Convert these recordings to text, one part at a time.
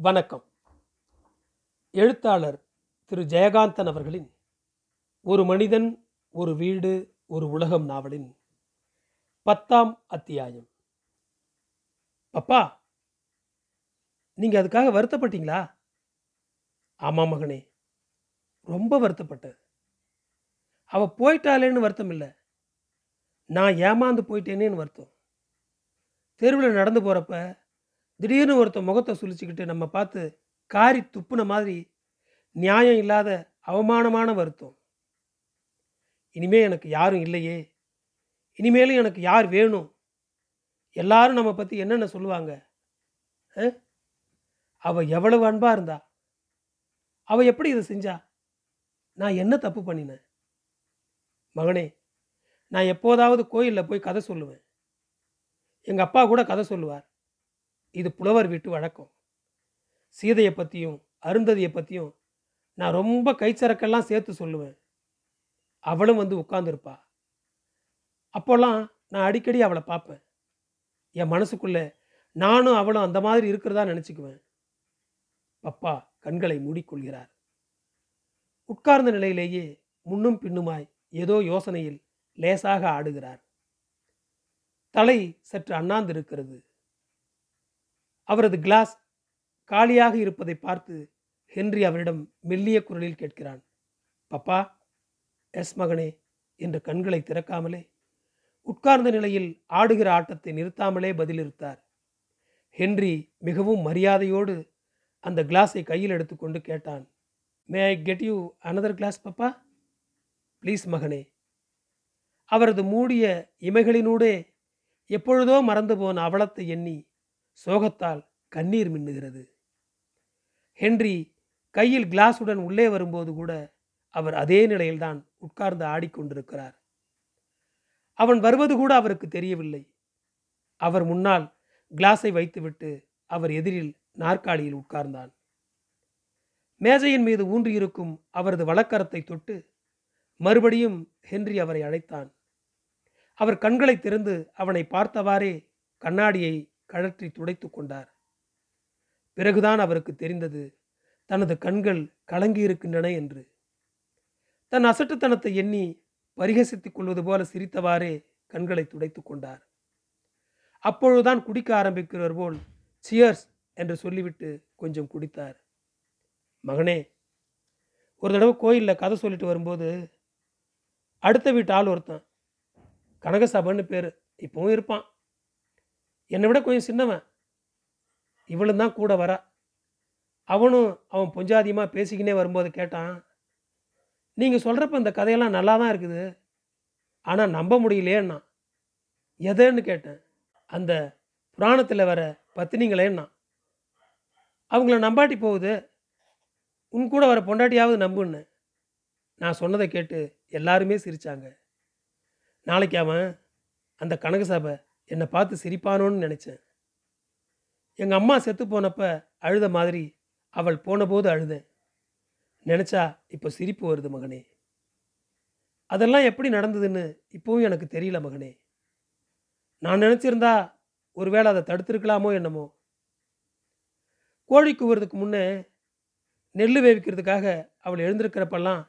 வணக்கம். எழுத்தாளர் திரு ஜெயகாந்தன் அவர்களின் ஒரு மனிதன் ஒரு வீடு ஒரு உலகம் நாவலின் பத்தாம் அத்தியாயம். பப்பா நீங்கள் அதுக்காக வருத்தப்பட்டீங்களா? ஆமாம் மகனே ரொம்ப வருத்தப்பட்டேன். அவ போயிட்டாளேன்னு வருத்தம் இல்லை. நான் ஏமாந்து போயிட்டேனேன்னு வருத்தம். தெருவில் நடந்து போகிறப்ப திடீர்னு ஒருத்தன் முகத்தை சுழிச்சுக்கிட்டு நம்ம பார்த்து காரி துப்புன மாதிரி நியாயம் இல்லாத அவமானமான வருத்தம். இனிமே எனக்கு யாரும் இல்லையே. இனிமேலும் எனக்கு யார் வேணும்? எல்லாரும் நம்ம பற்றி என்னென்ன சொல்லுவாங்க? அவள் எவ்வளவு அன்பாக இருந்தா? அவள் எப்படி இதை செஞ்சா? நான் என்ன தப்பு பண்ணினேன்? மகனே நான் எப்போதாவது கோயிலில் போய் கதை சொல்லுவேன். எங்கள் அப்பா கூட கதை சொல்லுவார். இது புலவர் வீட்டு வழக்கம். சீதையை பற்றியும் அருந்ததியை பற்றியும் நான் ரொம்ப கைச்சரக்கெல்லாம் சேர்த்து சொல்லுவேன். அவளும் வந்து உட்காந்துருப்பா அப்போல்லாம் நான் அடிக்கடி அவளை பார்ப்பேன். என் மனசுக்குள்ளே நானும் அவளும் அந்த மாதிரி இருக்கிறதா நினச்சிக்குவேன். பப்பா கண்களை மூடிக்கொள்கிறார். உட்கார்ந்த நிலையிலேயே முன்னும் பின்னுமாய் ஏதோ யோசனையில் லேசாக ஆடுகிறார். தலை சற்று அண்ணாந்து இருக்கிறது அவரது கிளாஸ் காலியாக இருப்பதை பார்த்து ஹென்றி அவரிடம் மெல்லிய குரலில் கேட்கிறான். பப்பா எஸ் மகனே என்று கண்களை திறக்காமலே உட்கார்ந்த நிலையில் ஆடுகிற ஆட்டத்தை நிறுத்தாமலே பதிலிருத்தார். ஹென்றி மிகவும் மரியாதையோடு அந்த கிளாஸை கையில் எடுத்துக்கொண்டு கேட்டான். May I get you another glass Papa? Please மகனே. அவரது மூடிய இமைகளினூடே எப்பொழுதோ மறந்து போன அவலத்தை எண்ணி சோகத்தால் கண்ணீர் மின்னுகிறது. ஹென்றி கையில் கிளாஸுடன் உள்ளே வரும்போது கூட அவர் அதே நிலையில்தான் உட்கார்ந்து ஆடிக்கொண்டிருக்கிறார் அவன் வருவது கூட அவருக்கு தெரியவில்லை. அவர் முன்னால் கிளாஸை வைத்துவிட்டு அவர் எதிரில் நாற்காலியில் உட்கார்ந்தான். மேஜையின் மீது ஊன்றியிருக்கும் அவரது வழக்கரத்தை தொட்டு மறுபடியும் ஹென்றி அவரை அழைத்தான். அவர் கண்களை திறந்து அவனை பார்த்தவாறே கண்ணாடியை கழற்றி துடைத்து கொண்டார். பிறகுதான் அவருக்கு தெரிந்தது தனது கண்கள் கலங்கியிருக்கின்றன என்று. தன் அசட்டுத்தனத்தை எண்ணி பரிகசித்துக் கொள்வது போல சிரித்தவாறே கண்களை துடைத்து கொண்டார். அப்பொழுதுதான் குடிக்க ஆரம்பிக்கிறவர் போல் சியர்ஸ் என்று சொல்லிவிட்டு கொஞ்சம் குடித்தார். மகனே ஒரு தடவை கோயிலில் கதை சொல்லிட்டு வரும்போது அடுத்த வீட்டு ஆள் ஒருத்தன் கனகசபன்னு பேர் இப்போவும் இருப்பான். என்னை விட கொஞ்சம் சின்னவன். இவளும் தான் கூட வரா. அவனும் அவன் பொஞ்சாதியமாக பேசிக்கினே வரும்போது கேட்டான் நீங்கள் சொல்கிறப்ப இந்த கதையெல்லாம் நல்லா தான் இருக்குது. ஆனால் நம்ப முடியலையேன்னா? எதைன்னு கேட்டேன். அந்த புராணத்தில் வர பத்தினிங்களேன்னா அவங்கள நம்பாட்டி போகுது. உன் கூட வர பொண்டாட்டியாவது நம்புன்னு. நான் சொன்னதை கேட்டு எல்லாருமே சிரித்தாங்க நாளைக்கு அவன் அந்த கனக சபை என்னை பார்த்து சிரிப்பானோன்னு நினச்சேன். எங்கள் அம்மா செத்து போனப்ப அழுத மாதிரி அவள் போனபோது அழுதேன். நினச்சா இப்போ சிரிப்பு வருது மகனே. அதெல்லாம் எப்படி நடந்ததுன்னு இப்போவும் எனக்கு தெரியல மகனே. நான் நினச்சிருந்தா ஒருவேளை அதை தடுத்திருக்கலாமோ என்னமோ. கோழி கூவுறதுக்கு முன்னே நெல் வேவிக்கிறதுக்காக அவள் எழுந்திருக்கிறப்பெல்லாம்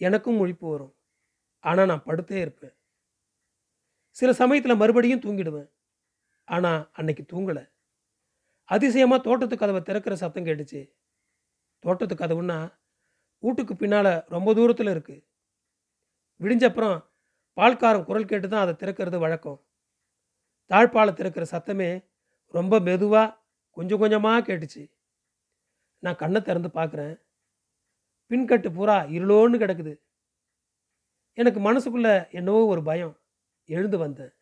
எனக்கும் முழிப்பு வரும். ஆனால் நான் படுத்தே இருப்பேன். சில சமயத்தில் மறுபடியும் தூங்கிடுவேன். ஆனால் அன்னைக்கு தூங்கலை. அதிசயமாக தோட்டத்து கதவை திறக்கிற சத்தம் கேட்டுச்சு. தோட்டத்து கதவுன்னா வீட்டுக்கு பின்னால் ரொம்ப தூரத்தில் இருக்குது விடிஞ்சப்புறம் பால்காரன் குரல் கேட்டு தான் அதை திறக்கிறது வழக்கம். தாழ்பாலை திறக்கிற சத்தமே ரொம்ப மெதுவாக கொஞ்சம் கொஞ்சமாக கேட்டுச்சு. நான் கண்ணை திறந்து பார்க்குறேன் பின்கட்டு பூரா இருளோன்னு கிடக்குது. எனக்கு மனசுக்குள்ளே என்னவோ ஒரு பயம். எழுந்து வந்தேன்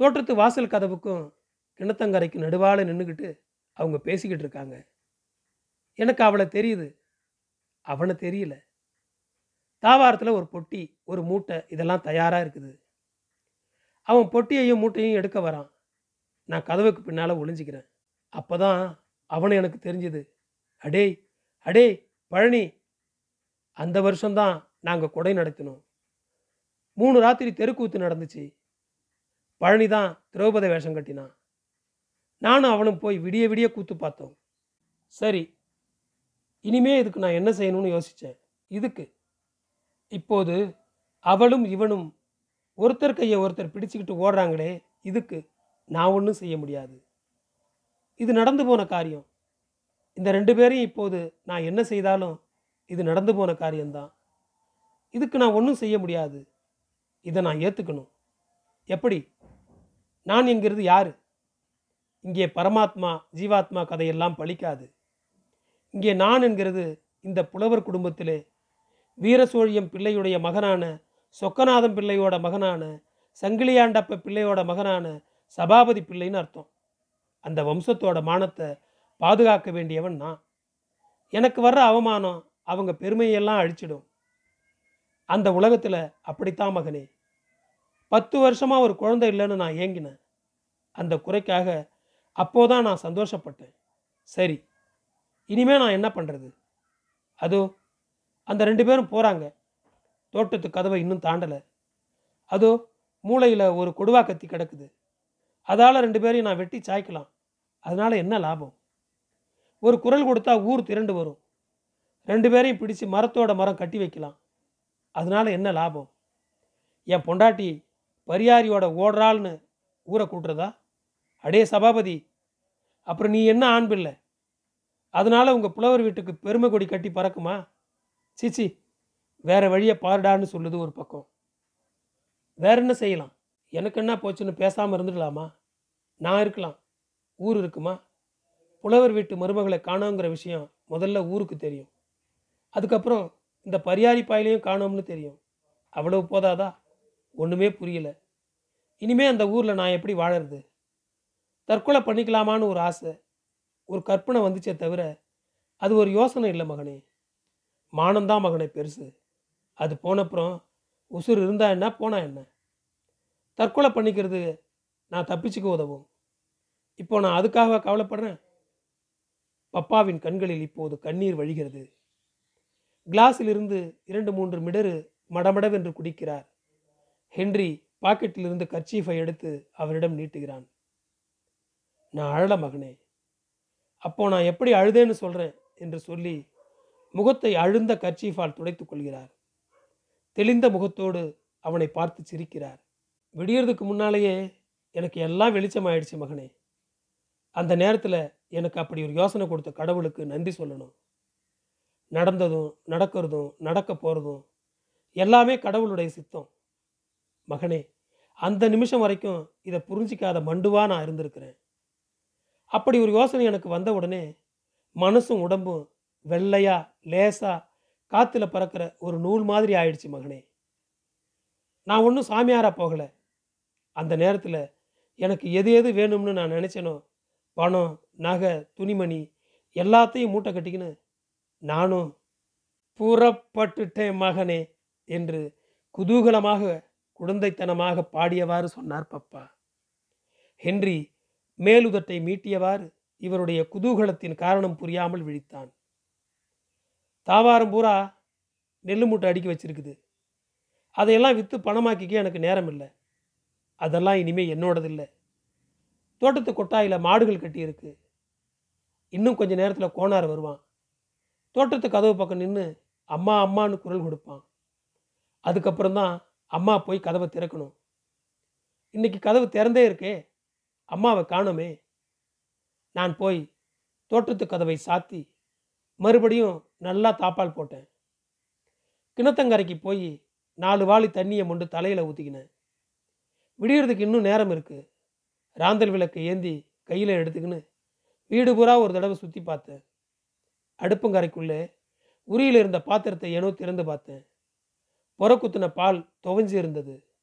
தோட்டத்து வாசல் கதவுக்கும் கிணத்தங்கரைக்கு நடுவால் நின்றுக்கிட்டு அவங்க பேசிக்கிட்டு இருக்காங்க. எனக்கு அவளை தெரியுது. அவனை தெரியல. தாவாரத்தில் ஒரு பொட்டி ஒரு மூட்டை இதெல்லாம் தயாராக இருக்குது. அவன் பொட்டியையும் மூட்டையும் எடுக்க வரான். நான் கதவுக்கு பின்னால் ஒளிஞ்சிக்கிறேன். அப்போ தான் அவனை எனக்கு தெரிஞ்சுது. அடேய் அடே பழனி! அந்த வருஷம்தான் நாங்கள் கொடை நடத்தினோம். மூணு ராத்திரி தெருக்கூத்து நடந்துச்சு. பழனி தான் திரௌபதி வேஷம் கட்டினான் நானும் அவனும் போய் விடிய விடிய கூத்து பார்த்தோம். சரி இனிமே இதுக்கு நான் என்ன செய்யணும்னு யோசித்தேன் இதுக்கு. இப்போது அவளும் இவனும் ஒருத்தர் கையை ஒருத்தர் பிடிச்சிக்கிட்டு ஓடுறாங்களே இதுக்கு நான் ஒன்றும் செய்ய முடியாது. இது நடந்து போன காரியம். இந்த ரெண்டு பேரையும் இப்போது நான் என்ன செய்தாலும் இது நடந்து போன காரியம்தான். இதுக்கு நான் ஒன்றும் செய்ய முடியாது. இதை நான் ஏற்றுக்கணும் எப்படி? நான் என்கிறது யார்? இங்கே பரமாத்மா ஜீவாத்மா கதையெல்லாம் பலிக்காது இங்கே நான் என்கிறது இந்த புலவர் குடும்பத்திலே வீரசோழியம் பிள்ளையுடைய மகனான சொக்கநாதம் பிள்ளையோட மகனான சங்கிலியாண்டப்ப பிள்ளையோட மகனான சபாபதி பிள்ளைன்னு அர்த்தம். அந்த வம்சத்தோட மானத்தை பாதுகாக்க வேண்டியவன் நான். எனக்கு வர்ற அவமானம் அவங்க பெருமையெல்லாம் அழிச்சிடும். அந்த உலகத்தில் அப்படித்தான் மகனே. பத்து வருஷமாக ஒரு குழந்தை இல்லைன்னு நான் ஏங்கினேன். அந்த குறைக்காக அப்போதான் நான் சந்தோஷப்பட்டேன். சரி இனிமே நான் என்ன பண்ணுறது அதோ அந்த ரெண்டு பேரும் போகிறாங்க தோட்டத்து கதவை இன்னும் தாண்டலை. அதோ மூளையில் ஒரு கொடுவா கத்தி கிடக்குது. அதால் ரெண்டு பேரையும் நான் வெட்டி சாய்க்கலாம். அதனால் என்ன லாபம்? ஒரு குரல் கொடுத்தா ஊர் திரண்டு வரும். ரெண்டு பேரையும் பிடிச்சு மரத்தோட மரம் கட்டி வைக்கலாம். அதனால் என்ன லாபம்? என் பொண்டாட்டி பரியாரியோட ஓடுறாள்னு ஊரை கூட்டுறதா? அடே சபாபதி அப்புறம் நீ என்ன ஆண் பிள்ளை? அதனால் உங்கள் புலவர் வீட்டுக்கு பெருமை கொடி கட்டி பறக்குமா? சீச்சி வேற வழியை பாருடான்னு சொல்லுது ஒரு பக்கம். வேற என்ன செய்யலாம்? எனக்கு என்ன போச்சுன்னு பேசாமல் இருந்துடலாமா? நான் இருக்கலாம். ஊர் இருக்குமா? புலவர் வீட்டு மருமகளை காணோங்கிற விஷயம் முதல்ல ஊருக்கு தெரியும். அதுக்கப்புறம் இந்த பரியாரி பாயிலையும் காணோம்னு தெரியும். அவ்வளவு போதாதா? ஒன்றுமே புரியல. இனிமே அந்த ஊரில் நான் எப்படி வாழறது? தற்கொலை பண்ணிக்கலாமான்னு ஒரு ஆசை ஒரு கற்பனை வந்துச்சே தவிர அது ஒரு யோசனை இல்லை மகனே. மானம்தான் மகனே பெருசு. அது போனப்புறம் உசுர் இருந்தா என்ன போனா என்ன? தற்கொலை பண்ணிக்கிறது நான் தப்பிச்சுக்க உதவும். இப்போ நான் அதுக்காக கவலைப்படுறேன்? பப்பாவின் கண்களில் இப்போது கண்ணீர் வழிகிறது. கிளாஸில் இருந்து இரண்டு மூன்று மிடரு மடமடவென்று குடிக்கிறார். ஹென்றி பாக்கெட்டிலிருந்து கர்ச்சீஃபை எடுத்து அவரிடம் நீட்டுகிறான். நான் அழல மகனே. அப்போ நான் எப்படி அழுதேன்னு சொல்கிறேன் என்று சொல்லி முகத்தை அழுந்த கர்ச்சீஃபால் துடைத்துக் கொள்கிறார். தெளிந்த முகத்தோடு அவனை பார்த்து சிரிக்கிறார். விடியறதுக்கு முன்னாலேயே எனக்கு எல்லாம் வெளிச்சமாயிடுச்சு மகனே. அந்த நேரத்தில் எனக்கு அப்படி ஒரு யோசனை கொடுத்த கடவுளுக்கு நன்றி சொல்லணும். நடந்ததும் நடக்கிறதும் நடக்க போகிறதும் எல்லாமே கடவுளுடைய சித்தம். மகனே அந்த நிமிஷம் வரைக்கும் இதை புரிஞ்சிக்காத மண்டுவா நான் இருந்திருக்கிறேன். அப்படி ஒரு யோசனை எனக்கு வந்த உடனே மனசும் உடம்பும் வெள்ளையா லேசா காற்றுல பறக்கிற ஒரு நூல் மாதிரி ஆயிடுச்சு மகனே. நான் ஒன்றும் சாமியாரா போகலை. அந்த நேரத்தில் எனக்கு எது எது வேணும்னு நான் நினச்சேனோ பணம் நகை துணிமணி எல்லாத்தையும் மூட்டை கட்டிக்கின்னு நானும் புறப்பட்டுட்டேன் மகனே என்று குதூகலமாக குழந்தைத்தனமாக பாடியவாறு சொன்னார் பப்பா. ஹென்றி மேலுதட்டை மீட்டியவாறு இவருடைய குதூகலத்தின் காரணம் புரியாமல் விழித்தான். தாவாரம் பூரா நெல் மூட்டை அடுக்கி வச்சிருக்குது. அதையெல்லாம் விற்று பணமாக்கிக்க எனக்கு நேரம் இல்லை அதெல்லாம் இனிமேல் என்னோடதில்லை. தோட்டத்து கொட்டாயில் மாடுகள் கட்டியிருக்கு. இன்னும் கொஞ்ச நேரத்தில் கோணார் வருவான். தோட்டத்து கதவு பக்கம் நின்று அம்மா அம்மான்னு குரல் கொடுப்பான். அதுக்கப்புறம் தான் அம்மா போய் கதவை திறக்கணும். இன்னைக்கு கதவு திறந்தே இருக்கே அம்மாவை காணோமே. நான் போய் தோட்டத்து கதவை சாத்தி மறுபடியும் நல்லா தாப்பால் போட்டேன். கிணத்தங்கரைக்கு போய் நாலு வாளி தண்ணியை மொண்டு தலையில் ஊற்றிக்கினேன் விடியறதுக்கு இன்னும் நேரம் இருக்குது ராந்தல் விளக்கை ஏந்தி கையில் எடுத்துக்கின்னு வீடு பூரா ஒரு தடவை சுற்றி பார்த்தேன். அடுப்பங்கரைக்குள்ளே உரியில் இருந்த பாத்திரத்தை ஏனோ திறந்து பார்த்தேன். புறக்குத்தின பால் துவஞ்சி இருந்தது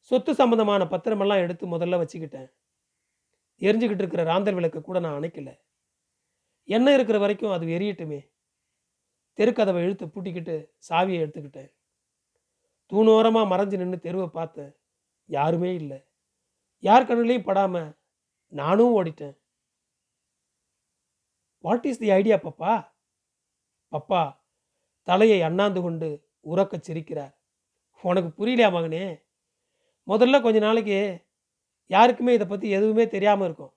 சொத்து சம்பந்தமான பத்திரமெல்லாம் எடுத்து முதல்ல வச்சுக்கிட்டேன். எரிஞ்சுக்கிட்டு இருக்கிற ராந்தர் விளக்கை கூட நான் அணைக்கல. எண்ணெய் இருக்கிற வரைக்கும் அது எரியட்டுமே. தெருக்கதவை இழுத்து பூட்டிக்கிட்டு சாவியை எடுத்துக்கிட்டேன். தூணோரமாக மறைஞ்சு நின்று தெருவை பார்த்தேன் யாருமே இல்லை. யார் கண்ணுலையும் படாமல் நானும் ஓடிட்டேன். What is the idea Papa Papa தலையை அண்ணாந்து கொண்டு உறக்க சிரிக்கிறார். உனக்கு புரியலையா மகனே? முதல்ல கொஞ்ச நாளைக்கு யாருக்குமே இதை பற்றி எதுவுமே தெரியாமல் இருக்கும்.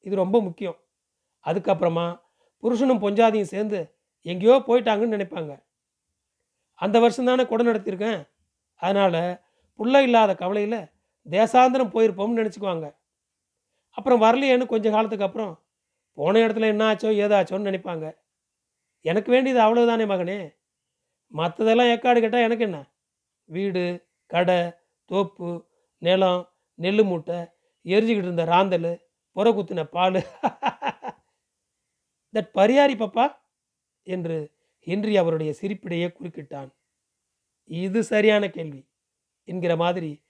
இது ரொம்ப முக்கியம். அதுக்கப்புறமா புருஷனும் பொஞ்சாதியும் சேர்ந்து எங்கேயோ போயிட்டாங்கன்னு நினைப்பாங்க. அந்த வருஷம் தானே கொடை நடத்தியிருக்கேன். அதனால் புள்ள இல்லாத கவலையில் தேசாந்திரம் போயிருப்போம்னு நினச்சிக்குவாங்க. அப்புறம் வரலையேன்னு கொஞ்ச காலத்துக்கு அப்புறம் போன இடத்துல என்ன ஆச்சோ ஏதாச்சோன்னு நினைப்பாங்க. எனக்கு வேண்டியது அவ்வளோதானே மகனே? மற்றதெல்லாம் ஏற்காடு கேட்டால் எனக்கு என்ன? வீடு கடை தோப்பு நிலம் நெல் மூட்டை எரிஞ்சுக்கிட்டு இருந்த ராந்தல் புற குத்தின பால். தட் பரியாரி பப்பா என்று ஹென்றி அவருடைய சிரிப்பிடையே குறுக்கிட்டான். இது சரியான கேள்வி என்கிற மாதிரி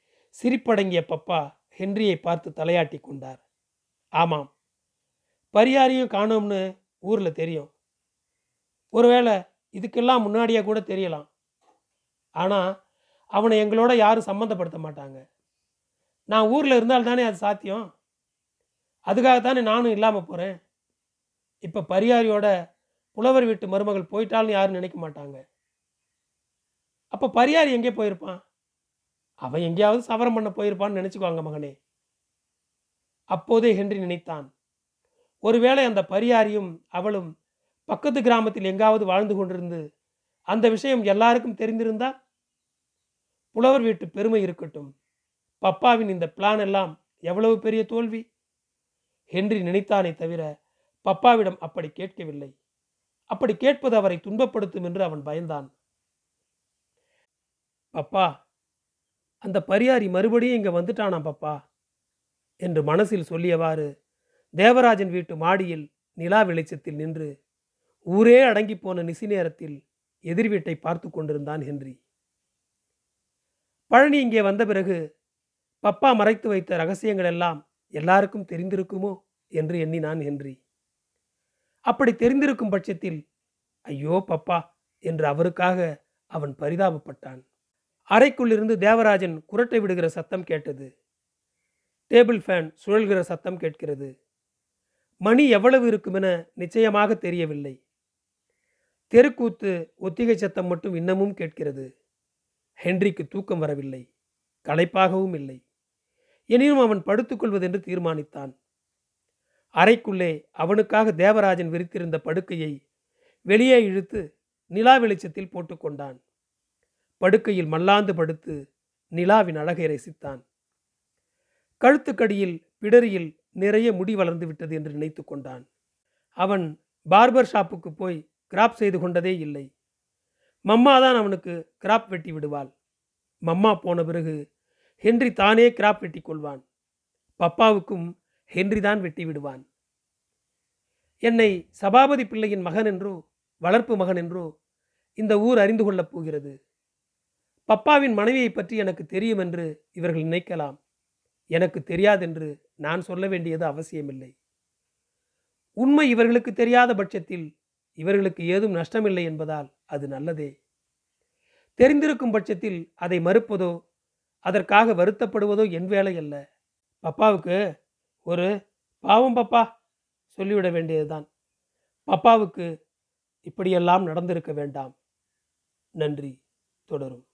சிரிப்படங்கிய பப்பா ஹென்ரியை பார்த்து தலையாட்டி கொண்டார். ஆமாம் பரியாரியும் காணோம்னு ஊரில் தெரியும். ஒருவேளை இதுக்கெல்லாம் முன்னாடியே கூட தெரியலாம். ஆனால் அவனை எங்களோட யாரும் சம்மந்தப்படுத்த மாட்டாங்க. நான் ஊரில் இருந்தால் தானே அது சாத்தியம்? அதுக்காகத்தானே நானும் இல்லாமல் போகிறேன் இப்போ பரியாரியோட புலவர் வீட்டு மருமகள் போயிட்டால்னு யாரும் நினைக்க மாட்டாங்க. அப்போ பரியாரி எங்கே போயிருப்பான்? அவன் எங்கேயாவது சவரம் பண்ண போயிருப்பான்னு நினச்சிக்குவாங்க மகனே. அப்போதே ஹென்றி நினைத்தான். ஒருவேளை அந்த பரியாரியும் அவளும் பக்கத்து கிராமத்தில் எங்காவது வாழ்ந்து கொண்டிருந்து அந்த விஷயம் எல்லாருக்கும் தெரிந்திருந்தா புலவர் வீட்டு பெருமை இருக்கட்டும். பப்பாவின் இந்த பிளான் எல்லாம் எவ்வளவு பெரிய தோல்வி? ஹென்றி நினைத்தானே தவிர பப்பாவிடம் அப்படி கேட்கவில்லை. அப்படி கேட்பது அவரை துன்பப்படுத்தும் என்று அவன் பயந்தான். பப்பா அந்த பரியாரி மறுபடியும் இங்கே வந்துட்டானாம் பப்பா என்று மனசில் சொல்லியவாறு தேவராஜன் வீட்டு மாடியில் நிலா வெளிச்சத்தில் நின்று ஊரே அடங்கி போன நிசி நேரத்தில் எதிர் வீட்டை பார்த்து கொண்டிருந்தான் ஹென்றி. பழனி இங்கே வந்த பிறகு பப்பா மறைத்து வைத்த ரகசியங்கள் எல்லாம் எல்லாருக்கும் தெரிந்திருக்குமோ? என்று எண்ணினான் ஹென்றி. அப்படி தெரிந்திருக்கும் பட்சத்தில் ஐயோ பப்பா! என்று அவருக்காக அவன் பரிதாபப்பட்டான். அறைக்குள்ளிருந்து தேவராஜன் குரட்டை விடுகிற சத்தம் கேட்டது. டேபிள் ஃபேன் சுழல்கிற சத்தம் கேட்கிறது. மணி எவ்வளவு இருக்குமென நிச்சயமாக தெரியவில்லை. தெருக்கூத்து ஒத்திகை சத்தம் மட்டும் இன்னமும் கேட்கிறது. ஹென்றிக்கு தூக்கம் வரவில்லை. களைப்பாகவும் இல்லை. எனினும் அவன் படுத்துக்கொள்வதென்று தீர்மானித்தான். அறைக்குள்ளே அவனுக்காக தேவராஜன் விரித்திருந்த படுக்கையை வெளியே இழுத்து நிலா வெளிச்சத்தில் போட்டுக்கொண்டான் படுக்கையில் மல்லாந்து படுத்து நிலாவின் அழகை ரசித்தான். கழுத்துக்கடியில் பிடரியில் நிறைய முடி வளர்ந்து விட்டது என்று நினைத்து கொண்டான். அவன் பார்பர் ஷாப்புக்கு போய் கிராப் செய்து கொண்டதே இல்லை. மம்மா தான் அவனுக்கு கிராப் வெட்டி விடுவாள். மம்மா போன பிறகு ஹென்றி தானே கிராப் வெட்டி கொள்வான். பப்பாவுக்கும் ஹென்றி தான் வெட்டி விடுவான். என்னை சபாபதி பிள்ளையின் மகன் என்றோ வளர்ப்பு மகன் என்றோ இந்த ஊர் அறிந்து கொள்ளப் போகிறது. பப்பாவின் மனைவியை பற்றி எனக்கு தெரியும் என்று இவர்கள் நினைக்கலாம். எனக்கு தெரியாதென்று நான் சொல்ல வேண்டியது அவசியமில்லை. உண்மை இவர்களுக்கு தெரியாத பட்சத்தில் இவர்களுக்கு ஏதும் நஷ்டமில்லை என்பதால் அது நல்லதே. தெரிந்திருக்கும் பட்சத்தில் அதை மறுப்பதோ அதற்காக வருத்தப்படுவதோ என் வேலை அல்ல. பப்பாவுக்கு ஒரு பாவம் பப்பா சொல்லிவிட வேண்டியதுதான். பப்பாவுக்கு இப்படியெல்லாம் நடந்திருக்க வேண்டாம். நன்றி. தொடரும்.